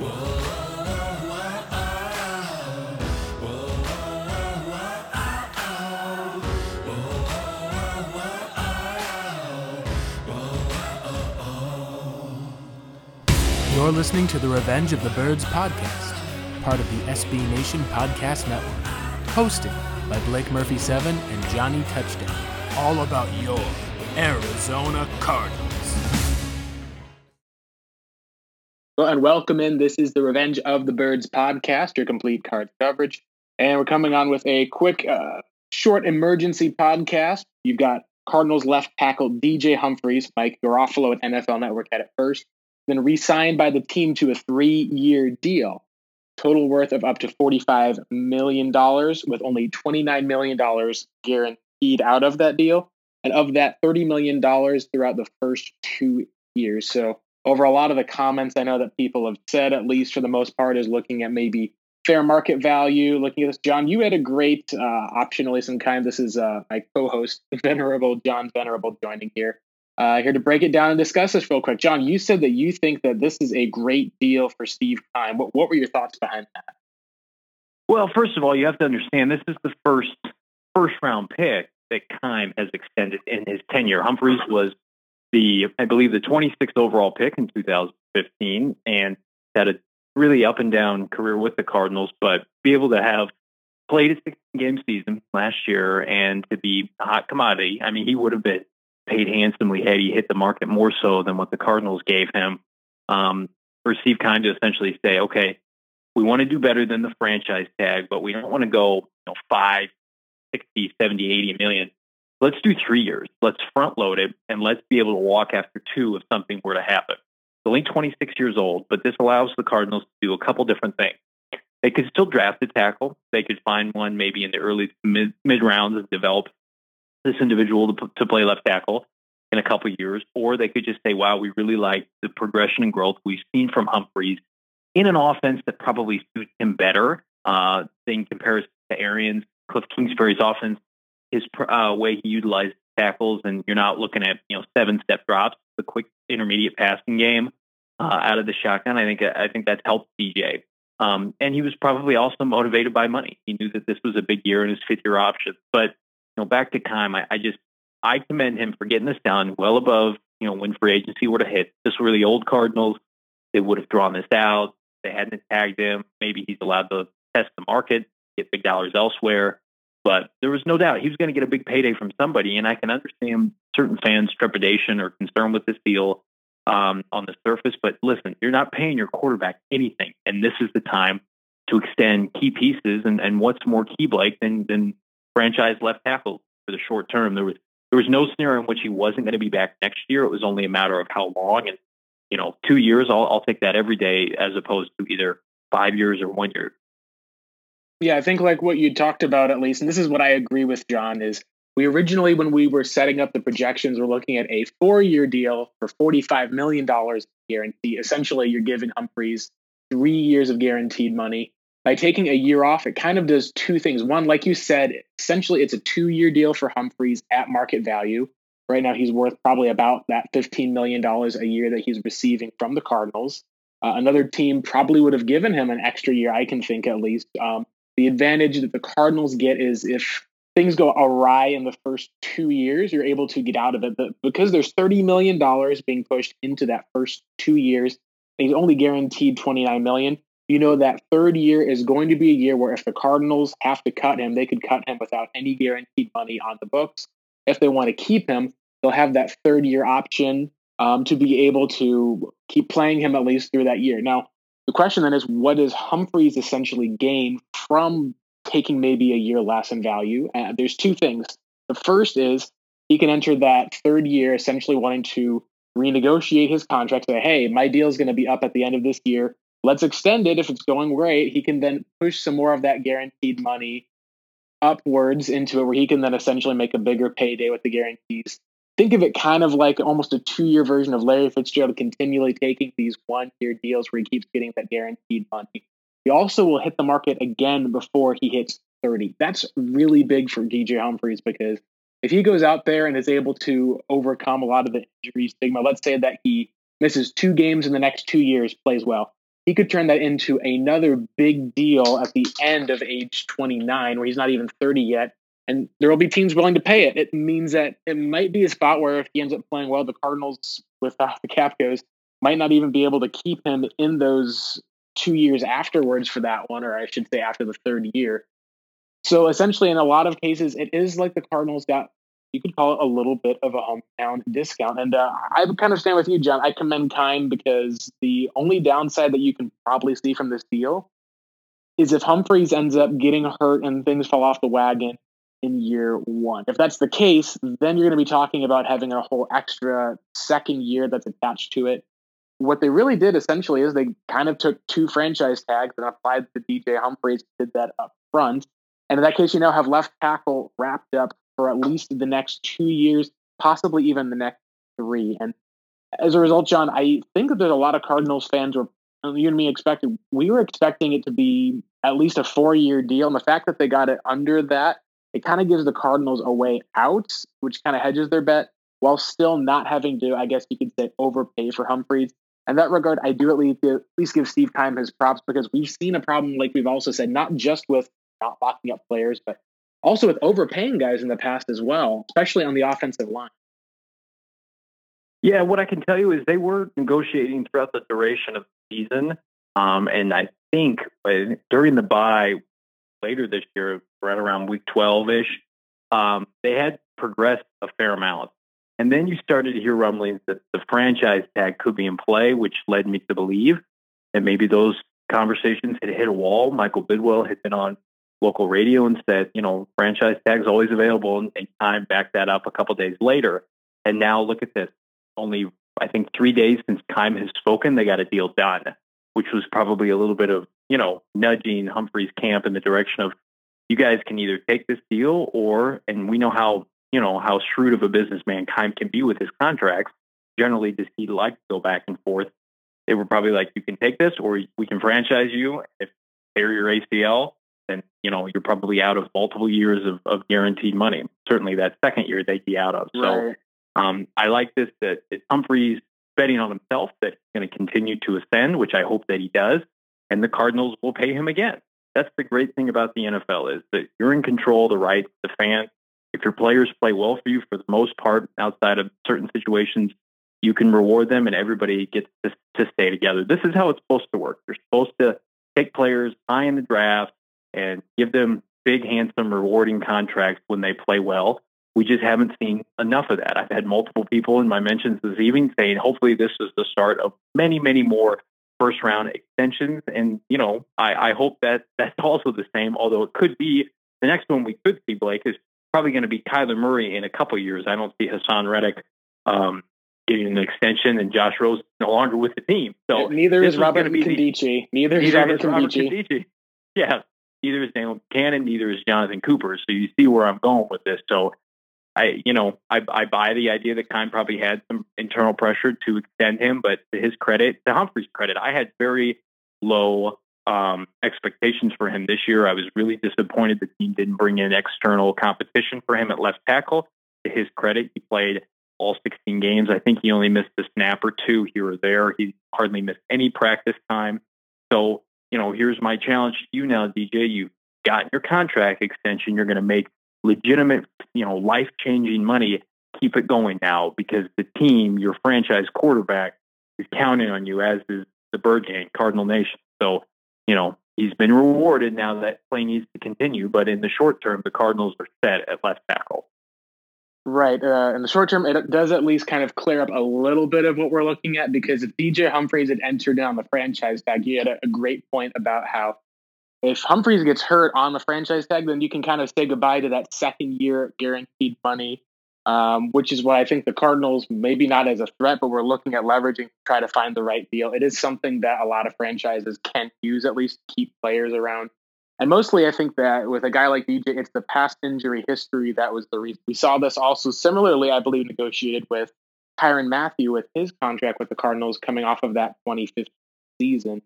You're listening to the Revenge of the Birds podcast, part of the SB Nation Podcast Network. Hosted by Blake Murphy 7 and Johnny Touchdown. All about your Arizona Cardinals. Well, and welcome in. This is the Revenge of the Birds podcast, your complete card coverage. And we're coming on with a quick, uh, short emergency podcast. You've got Cardinals left tackle DJ Humphries, Mike Garafolo at NFL Network had it first, then re signed by the team to a three year deal. Total worth of up to $45 million, with only $29 million guaranteed out of that deal. And of that, $30 million throughout the first two years. So, over a lot of the comments I know that people have said, at least for the most part, is looking at maybe fair market value. Looking at this, John, you had a great uh, option, some kind. This is uh, my co-host, Venerable John Venerable, joining here. Uh, here to break it down and discuss this real quick. John, you said that you think that this is a great deal for Steve Keim. What, what were your thoughts behind that? Well, first of all, you have to understand this is the first first round pick that Keim has extended in his tenure. Humphries was the, I believe, the 26th overall pick in 2015, and had a really up and down career with the Cardinals. But be able to have played a 16 game season last year and to be a hot commodity, I mean, he would have been paid handsomely had he hit the market more so than what the Cardinals gave him. Um, for Steve to essentially say, okay, we want to do better than the franchise tag, but we don't want to go, you know, five, 60, 70, 80 million. Let's do three years. Let's front load it and let's be able to walk after two if something were to happen. He's only 26 years old, but this allows the Cardinals to do a couple different things. They could still draft a tackle. They could find one maybe in the early mid, mid rounds and develop this individual to, to play left tackle in a couple years, or they could just say, wow, we really like the progression and growth we've seen from Humphries in an offense that probably suits him better uh, in comparison to Arians, Cliff Kingsbury's offense, his uh, way he utilized tackles, and you're not looking at you know seven step drops, the quick intermediate passing game uh, out of the shotgun. I think I think that's helped DJ. Um, and he was probably also motivated by money. He knew that this was a big year in his fifth year option. But you know, back to Keim, I, I just I commend him for getting this done well above you know when free agency would have hit. This were the old Cardinals; they would have drawn this out. They hadn't tagged him. Maybe he's allowed to test the market, get big dollars elsewhere. But there was no doubt he was going to get a big payday from somebody, and I can understand certain fans' trepidation or concern with this deal um, on the surface. But listen, you're not paying your quarterback anything, and this is the time to extend key pieces. And, and what's more key, Blake, than, than franchise left tackle for the short term. There was there was no scenario in which he wasn't going to be back next year. It was only a matter of how long. And you know, two years, I'll, I'll take that every day, as opposed to either five years or one year. Yeah, I think like what you talked about at least, and this is what I agree with John is we originally when we were setting up the projections, we're looking at a four-year deal for forty-five million dollars guarantee. Essentially, you're giving Humphries three years of guaranteed money by taking a year off, it kind of does two things. One, like you said, essentially it's a two year deal for Humphries at market value. Right now, he's worth probably about that $15 million a year that he's receiving from the Cardinals. Uh, another team probably would have given him an extra year, I can think at least. Um, the advantage that the Cardinals get is if things go awry in the first two years, you're able to get out of it. But because there's $30 million being pushed into that first two years, he's only guaranteed 29 million you know that third year is going to be a year where if the Cardinals have to cut him, they could cut him without any guaranteed money on the books. If they want to keep him, they'll have that third year option um, to be able to keep playing him at least through that year. Now, the question then is what does Humphries essentially gain from taking maybe a year less in value? Uh, there's two things. The first is he can enter that third year essentially wanting to renegotiate his contract, say, hey, my deal is going to be up at the end of this year let's extend it if it's going great he can then push some more of that guaranteed money upwards into it where he can then essentially make a bigger payday with the guarantees think of it kind of like almost a two year version of larry fitzgerald continually taking these one year deals where he keeps getting that guaranteed money he also will hit the market again before he hits 30 that's really big for dj humphries because if he goes out there and is able to overcome a lot of the injury stigma let's say that he misses two games in the next two years plays well he could turn that into another big deal at the end of age 29, where he's not even 30 yet. And there will be teams willing to pay it. It means that it might be a spot where if he ends up playing well, the Cardinals, with the cap goes, might not even be able to keep him in those two years afterwards for that one, or I should say after the third year. So essentially, in a lot of cases, it is like the Cardinals got, you could call it a little bit of a hometown discount. And uh, I kind of stand with you, John. I commend Keim because the only downside that you can probably see from this deal is if Humphries ends up getting hurt and things fall off the wagon in year one. If that's the case, then you're going to be talking about having a whole extra second year that's attached to it what they really did essentially is they kind of took two franchise tags and applied to DJ Humphries, did that up front. And in that case, you now have left tackle wrapped up for at least the next two years, possibly even the next three. And as a result, John, I think that there's a lot of Cardinals fans were you and me expected we were expecting it to be at least a four year deal. And the fact that they got it under that, it kind of gives the Cardinals a way out, which kind of hedges their bet while still not having to, I guess you could say, overpay for Humphries. In that regard, I do at least, at least give Steve Keim his props because we've seen a problem, like we've also said, not just with not locking up players, but also with overpaying guys in the past as well, especially on the offensive line. Yeah, what I can tell you is they were negotiating throughout the duration of the season. Um, and I think uh, during the bye later this year, right around week 12 ish, um, they had progressed a fair amount. And then you started to hear rumblings that the franchise tag could be in play, which led me to believe that maybe those conversations had hit a wall. Michael Bidwill had been on local radio and said, you know, franchise tag's always available, and, and Keim backed that up a couple days later. And now look at this. Only I think three days since Keim has spoken, they got a deal done, which was probably a little bit of you know nudging Humphrey's camp in the direction of you guys can either take this deal or, and we know how you know, how shrewd of a businessman Keim can be with his contracts. Generally, does he like to go back and forth? They were probably like, you can take this or we can franchise you. If tear your ACL, then, you know, you're probably out of multiple years of, of guaranteed money. Certainly that second year they'd be out of. Right. So um, I like this that Humphries betting on himself that he's going to continue to ascend, which I hope that he does. And the Cardinals will pay him again. That's the great thing about the NFL is that you're in control of the rights, the fans, if your players play well for you for the most part, outside of certain situations, you can reward them and everybody gets to, to stay together. This is how it's supposed to work. You're supposed to take players high in the draft and give them big, handsome, rewarding contracts when they play well. We just haven't seen enough of that. I've had multiple people in my mentions this evening saying, hopefully, this is the start of many, many more first round extensions. And, you know, I, I hope that that's also the same, although it could be the next one we could see, Blake, is probably going to be Kyler Murray in a couple years. I don't see Haason Reddick um, getting an extension, and Josh Rose no longer with the team. So neither is Robert Nkemdiche. Neither, neither is Robert Nkemdiche. Yeah, neither is Deone Bucannon. Neither is Jonathan Cooper. So you see where I'm going with this. So I, you know, I, I buy the idea that Keim probably had some internal pressure to extend him, but to his credit, to Humphrey's credit, I had very low um, expectations for him this year. I was really disappointed the team didn't bring in external competition for him at left tackle. To his credit, he played all 16 games. I think he only missed a snap or two here or there. He hardly missed any practice time. So, you know, here's my challenge to you now, DJ. You've got your contract extension. You're going to make legitimate, you know, life changing money. Keep it going now because the team, your franchise quarterback, is counting on you, as is the Bird Gang, Cardinal Nation. So you know, he's been rewarded now that play needs to continue. But in the short term, the Cardinals are set at left tackle. Right. Uh, in the short term, it does at least kind of clear up a little bit of what we're looking at because if DJ Humphries had entered on the franchise tag, you had a, a great point about how if Humphries gets hurt on the franchise tag, then you can kind of say goodbye to that second year guaranteed money um, which is why I think the Cardinals, maybe not as a threat, but we're looking at leveraging to try to find the right deal. It is something that a lot of franchises can use at least keep players around. And mostly, I think that with a guy like DJ, it's the past injury history that was the reason. We saw this also similarly, I believe, negotiated with Tyrann Mathieu with his contract with the Cardinals coming off of that 2015 season.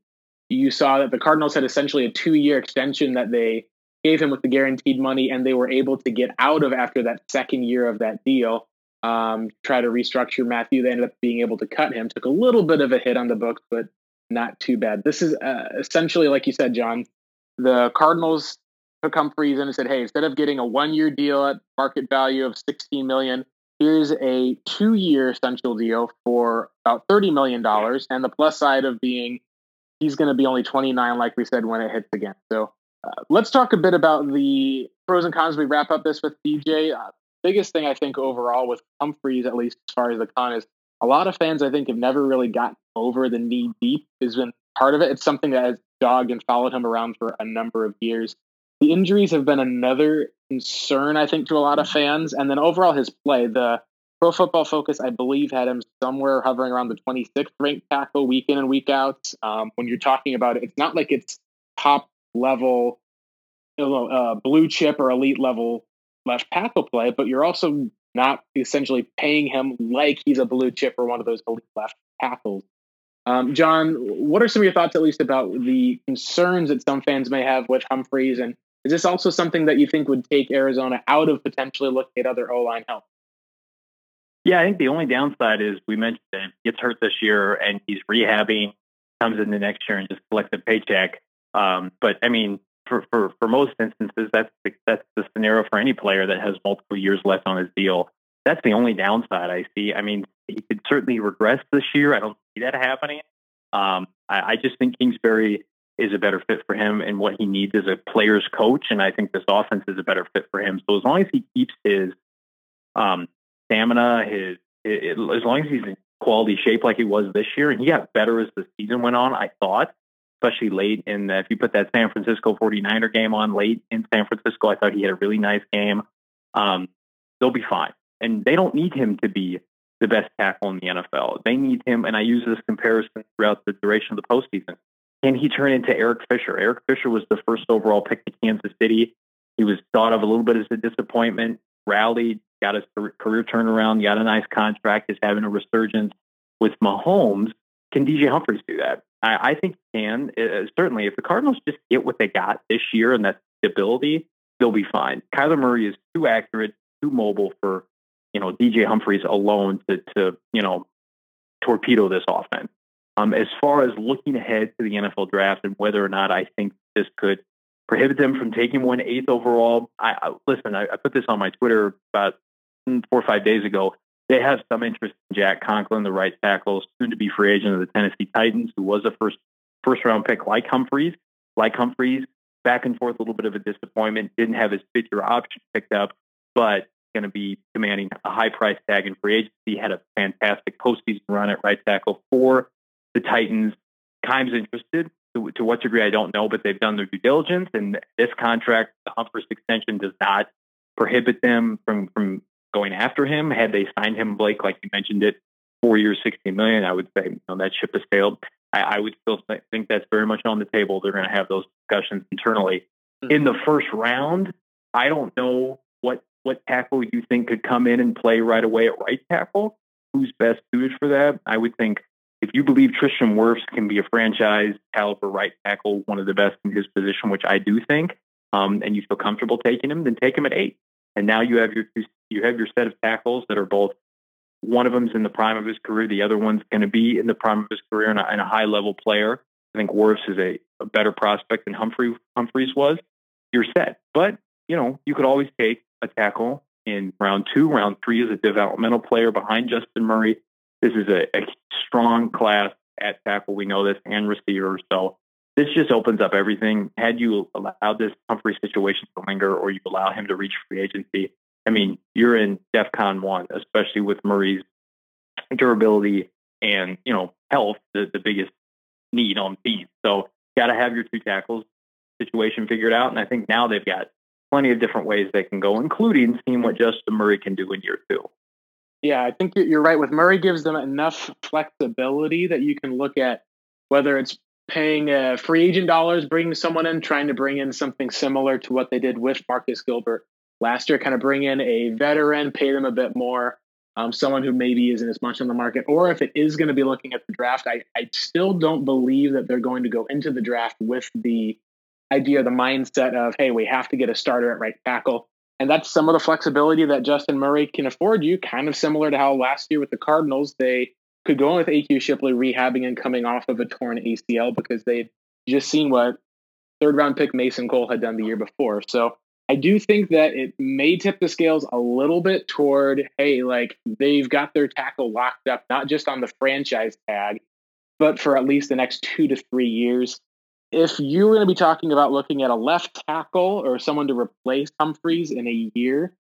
You saw that the Cardinals had essentially a two year extension that they gave him with the guaranteed money, and they were able to get out of after that second year of that deal. Um, try to restructure Mathieu. They ended up being able to cut him. Took a little bit of a hit on the books, but not too bad. This is uh, essentially, like you said, John, the Cardinals took Humphries in and said, "Hey, instead of getting a one-year deal at market value of 16 million, here's a two-year essential deal for about 30 million dollars." And the plus side of being he's going to be only 29, like we said, when it hits again. So uh, let's talk a bit about the pros and cons. We wrap up this with DJ. Uh, biggest thing I think overall with Humphries, at least as far as the con is, a lot of fans I think have never really gotten over the knee deep has been part of it. It's something that has dogged and followed him around for a number of years. The injuries have been another concern, I think, to a lot of fans. And then overall, his play, the Pro Football Focus, I believe, had him somewhere hovering around the 26th ranked tackle week in and week out. Um, when you're talking about it, it's not like it's top level, uh, blue chip or elite level left tackle play, but you're also not essentially paying him like he's a blue chip or one of those elite left tackles. Um, John, what are some of your thoughts, at least, about the concerns that some fans may have with Humphries? And is this also something that you think would take Arizona out of potentially looking at other O line help? Yeah, I think the only downside is we mentioned that he gets hurt this year and he's rehabbing, comes in the next year and just collects a paycheck. Um, but I mean, for, for, for most instances, that's the, that's the scenario for any player that has multiple years left on his deal. That's the only downside I see. I mean, he could certainly regress this year. I don't see that happening. Um, I, I just think Kingsbury is a better fit for him and what he needs as a player's coach. And I think this offense is a better fit for him. So as long as he keeps his um, stamina, his, it, as long as he's in quality shape like he was this year, and he got better as the season went on, I thought, especially late in the, if you put that San Francisco 49er game on late in San Francisco, I thought he had a really nice game. Um, they'll be fine. And they don't need him to be the best tackle in the NFL. They need him, and I use this comparison throughout the duration of the postseason. Can he turn into Eric Fisher? Eric Fisher was the first overall pick to Kansas City. He was thought of a little bit as a disappointment, rallied, got his career turnaround, got a nice contract, is having a resurgence. With Mahomes, can DJ Humphries do that? I, I think he can. Uh, certainly, if the Cardinals just get what they got this year and that stability, they'll be fine. Kyler Murray is too accurate, too mobile for you know DJ Humphries alone to to you know torpedo this offense. Um, as far as looking ahead to the NFL draft and whether or not I think this could prohibit them from taking one eighth overall, I, I listen. I, I, put this on my Twitter about four or five days ago. They have some interest in Jack Conklin, the right tackle, soon to be free agent of the Tennessee Titans, who was a first first round pick like Humphries. Like Humphries, back and forth, a little bit of a disappointment. Didn't have his fifth year option picked up, but going to be commanding a high price tag in free agency. Had a fantastic postseason run at right tackle for the Titans. Keim's interested. To, to what degree, I don't know, but they've done their due diligence. And this contract, the Humphries extension, does not prohibit them from from going after him. Had they signed him, Blake, like you mentioned it, four years, sixty million, I would say you know, that ship has sailed. I, I would still think that's very much on the table. They're going to have those discussions internally. Mm-hmm. In the first round, I don't know what what tackle you think could come in and play right away at right tackle. Who's best suited for that? I would think if you believe Tristan Wirfs can be a franchise caliber right tackle, one of the best in his position, which I do think, um, and you feel comfortable taking him, then take him at eight. And now you have your you have your set of tackles that are both one of them's in the prime of his career, the other one's going to be in the prime of his career and a, and a high level player. I think Wirfs is a, a better prospect than Humphrey Humphries was. You're set, but you know you could always take a tackle in round two. Round three is a developmental player behind Justin Murray. This is a, a strong class at tackle. We know this and receiver. So this just opens up everything. Had you allowed this Humphrey situation to linger or you allow him to reach free agency, I mean, you're in DEFCON one, especially with Murray's durability and, you know, health, the, the biggest need on teams. So got to have your two tackles situation figured out. And I think now they've got plenty of different ways they can go, including seeing what Justin Murray can do in year two. Yeah, I think you're right. With Murray, gives them enough flexibility that you can look at whether it's paying uh, free agent dollars, bringing someone in, trying to bring in something similar to what they did with Marcus Gilbert last year, kind of bring in a veteran, pay them a bit more, um, someone who maybe isn't as much on the market. Or if it is going to be looking at the draft, I, I still don't believe that they're going to go into the draft with the idea, the mindset of, hey, we have to get a starter at right tackle. And that's some of the flexibility that Justin Murray can afford you, kind of similar to how last year with the Cardinals, they could go in with AQ Shipley rehabbing and coming off of a torn ACL because they had just seen what third round pick Mason Cole had done the year before. So I do think that it may tip the scales a little bit toward, hey, like they've got their tackle locked up, not just on the franchise tag, but for at least the next two to three years. If you were going to be talking about looking at a left tackle or someone to replace Humphries in a year,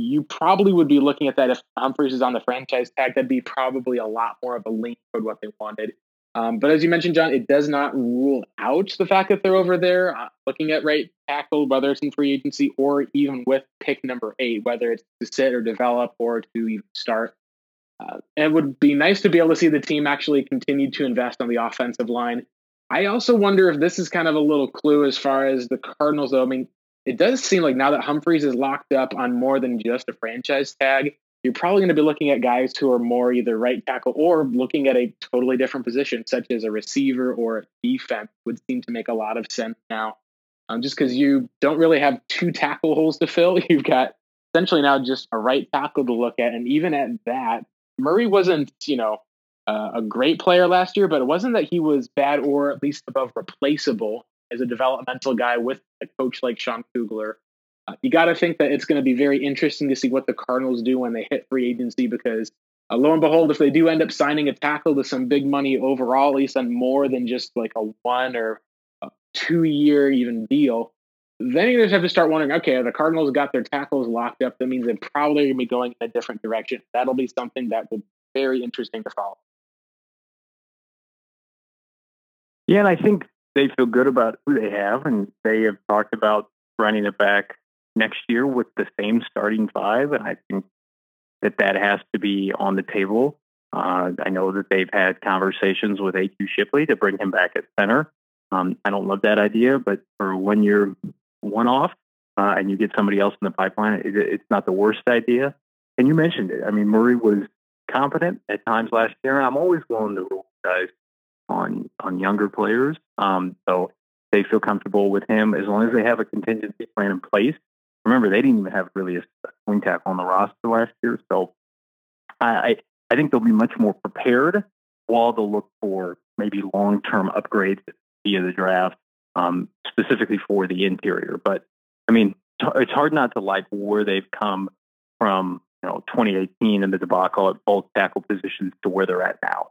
you probably would be looking at that if Humphries is on the franchise tag. That'd be probably a lot more of a lean toward what they wanted. Um, but as you mentioned, John, it does not rule out the fact that they're over there uh, looking at right tackle, whether it's in free agency or even with pick number eight, whether it's to sit or develop or to even start. Uh, it would be nice to be able to see the team actually continue to invest on the offensive line. I also wonder if this is kind of a little clue as far as the Cardinals, though. I mean, it does seem like now that Humphries is locked up on more than just a franchise tag, you're probably going to be looking at guys who are more either right tackle or looking at a totally different position, such as a receiver or defense, would seem to make a lot of sense now. Um, just because you don't really have two tackle holes to fill, you've got essentially now just a right tackle to look at, and even at that, Murray wasn't, you know, uh, a great player last year, but it wasn't that he was bad or at least above replaceable as a developmental guy with a coach like Sean Kugler. Uh, you got to think that it's going to be very interesting to see what the Cardinals do when they hit free agency because uh, lo and behold, if they do end up signing a tackle to some big money overall, at least on more than just like a one or a two year even deal, then you just have to start wondering okay, the Cardinals got their tackles locked up. That means they're probably going to be going in a different direction. That'll be something that will be very interesting to follow. Yeah, and I think they feel good about who they have, and they have talked about running it back next year with the same starting five, and I think that that has to be on the table. Uh, I know that they've had conversations with AQ Shipley to bring him back at center. Um, I don't love that idea, but for when you're one off uh, and you get somebody else in the pipeline, it, it's not the worst idea. And you mentioned it. I mean, Murray was competent at times last year. And I'm always willing to roll guys on on younger players. Um, so they feel comfortable with him as long as they have a contingency plan in place remember they didn't even have really a swing tackle on the roster last year. So I I think they'll be much more prepared while they'll look for maybe long term upgrades via the draft, um, specifically for the interior. But I mean, it's hard not to like where they've come from. You know, 2018 and the debacle at both tackle positions to where they're at now.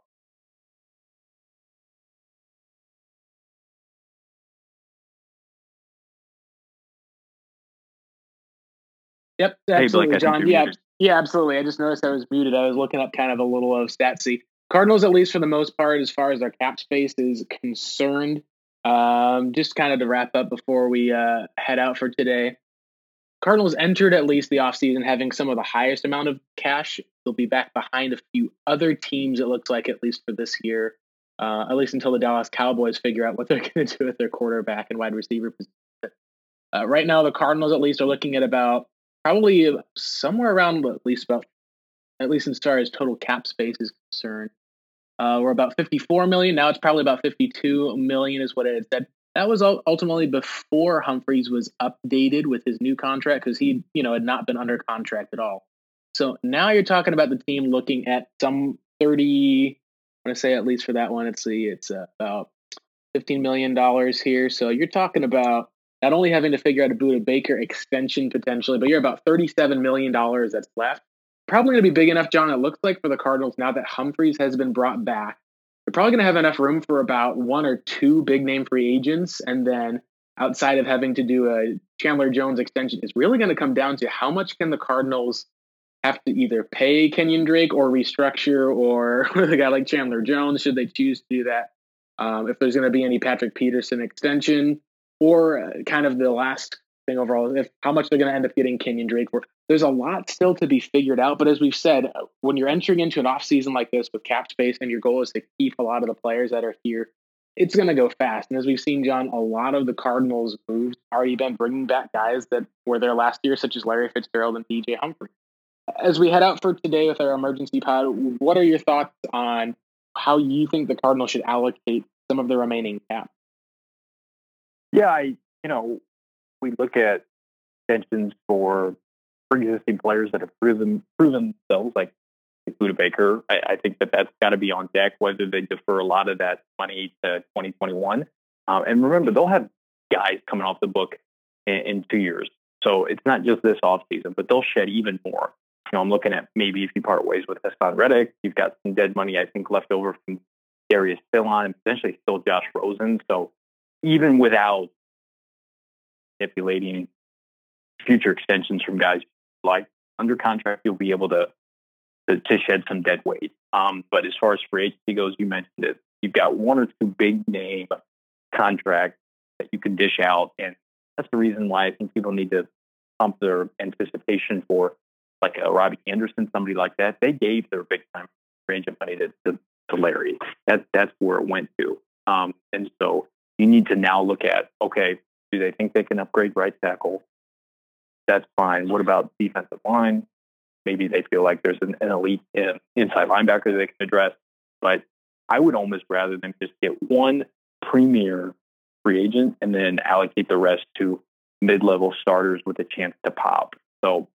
Yep, absolutely, hey, Blake, John. Yeah, yeah, absolutely. I just noticed I was muted. I was looking up kind of a little of statsy. Cardinals, at least for the most part, as far as their cap space is concerned. Um, just kind of to wrap up before we uh, head out for today. Cardinals entered at least the offseason having some of the highest amount of cash. They'll be back behind a few other teams, it looks like, at least for this year, uh, at least until the Dallas Cowboys figure out what they're going to do with their quarterback and wide receiver position. Uh, right now, the Cardinals at least are looking at about probably somewhere around at least about at least as far as total cap space is concerned. Uh, we're about 54 million now. It's probably about 52 million is what it had said. That was ultimately before Humphries was updated with his new contract because he, you know, had not been under contract at all. So now you're talking about the team looking at some 30. I want to say at least for that one, let's see, it's about 15 million dollars here. So you're talking about not only having to figure out a Budda Baker extension potentially, but you're about $37 million that's left. Probably going to be big enough, John, it looks like for the Cardinals now that Humphries has been brought back. They're probably going to have enough room for about one or two big name free agents. And then outside of having to do a Chandler Jones extension, it's really going to come down to how much can the Cardinals have to either pay Kenyon Drake or restructure or with a guy like Chandler Jones, should they choose to do that. Um, if there's going to be any Patrick Peterson extension, or uh, kind of the last thing overall, if how much they're going to end up getting Kenyon Drake. There's a lot still to be figured out, but as we've said, uh, when you're entering into an off season like this with cap space and your goal is to keep a lot of the players that are here, it's going to go fast. And as we've seen, John, a lot of the Cardinals' moves already been bringing back guys that were there last year, such as Larry Fitzgerald and DJ Humphrey. As we head out for today with our emergency pod, what are your thoughts on how you think the Cardinals should allocate some of the remaining cap? Yeah, I you know we look at extensions for pre-existing players that have proven proven themselves, like Budda Baker. I, I, think that that's got to be on deck, whether they defer a lot of that money to 2021. Um, and remember, they'll have guys coming off the book in, in two years. So it's not just this offseason, but they'll shed even more. You know, I'm looking at maybe if you part ways with Haason Reddick, you've got some dead money, I think, left over from Darius Philon and potentially still Josh Rosen. So even without stipulating future extensions from guys like under contract, you'll be able to to, to shed some dead weight. Um, but as far as free agency goes, you mentioned it. You've got one or two big name contracts that you can dish out, and that's the reason why I think people need to pump their anticipation for like a Robbie Anderson, somebody like that. They gave their big time range of money to, to, to Larry. That that's where it went to. Um, and so you need to now look at okay, do they think they can upgrade right tackle? That's fine. What about defensive line? Maybe they feel like there's an, an elite in, inside linebacker they can address. But I would almost rather than just get one premier free agent and then allocate the rest to mid-level starters with a chance to pop. So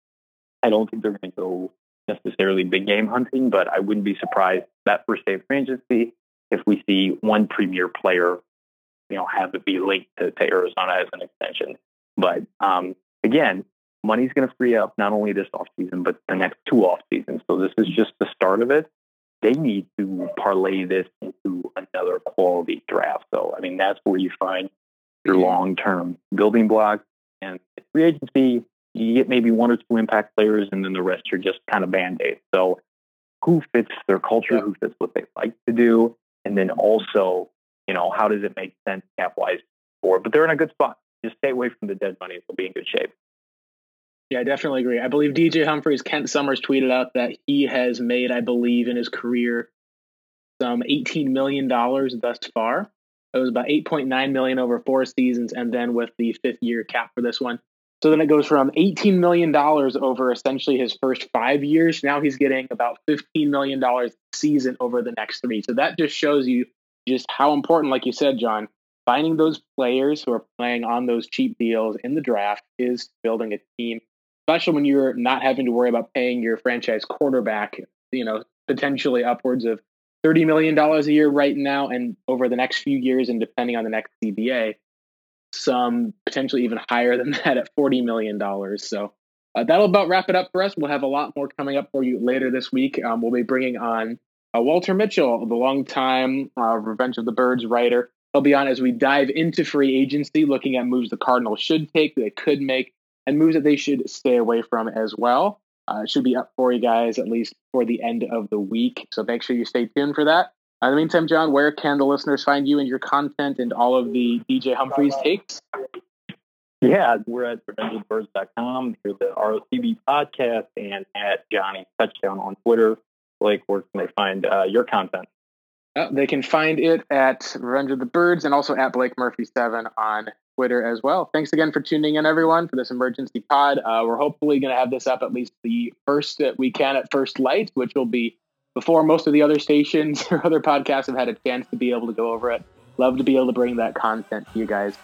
I don't think they're going to go necessarily big game hunting, but I wouldn't be surprised that first day of free agency if we see one premier player, you know, have it be linked to, to Arizona as an extension. But um, again, money's going to free up not only this offseason, but the next two off seasons. So this is just the start of it. They need to parlay this into another quality draft. So, I mean, that's where you find your long term building blocks. And free agency, you get maybe one or two impact players, and then the rest are just kind of band aids. So, who fits their culture? Who fits what they like to do? And then also, you know, how does it make sense cap wise for? But they're in a good spot. Just stay away from the dead money. They'll be in good shape. Yeah, I definitely agree. I believe DJ Humphries, Kent Somers tweeted out that he has made, I believe, in his career some $18 million thus far. It was about 8.9 million over four seasons, and then with the fifth year cap for this one. So then it goes from $18 million over essentially his first five years. Now he's getting about $15 million a season over the next three. So that just shows you just how important, like you said, John, finding those players who are playing on those cheap deals in the draft is building a team especially when you're not having to worry about paying your franchise quarterback, you know, potentially upwards of $30 million a year right now and over the next few years, and depending on the next CBA, some potentially even higher than that at $40 million. So uh, that'll about wrap it up for us. We'll have a lot more coming up for you later this week. Um, we'll be bringing on uh, Walter Mitchell, the longtime uh, Revenge of the Birds writer. He'll be on as we dive into free agency, looking at moves the Cardinals should take, they could make, and moves that they should stay away from as well. Uh, it should be up for you guys at least for the end of the week. So make sure you stay tuned for that. In the meantime, John, where can the listeners find you and your content and all of the DJ Humphries takes? Yeah, we're at revengeofthebirds.com. Here's the ROTB podcast and at Johnny Touchdown on Twitter. Blake, where can they find uh, your content? Uh, they can find it at Revenge of the Birds and also at Blake Murphy Seven on Twitter as well. Thanks again for tuning in, everyone, for this emergency pod. Uh, we're hopefully going to have this up at least the first that we can at first light, which will be before most of the other stations or other podcasts have had a chance to be able to go over it. Love to be able to bring that content to you guys.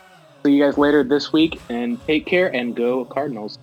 See you guys later this week, and take care and go Cardinals.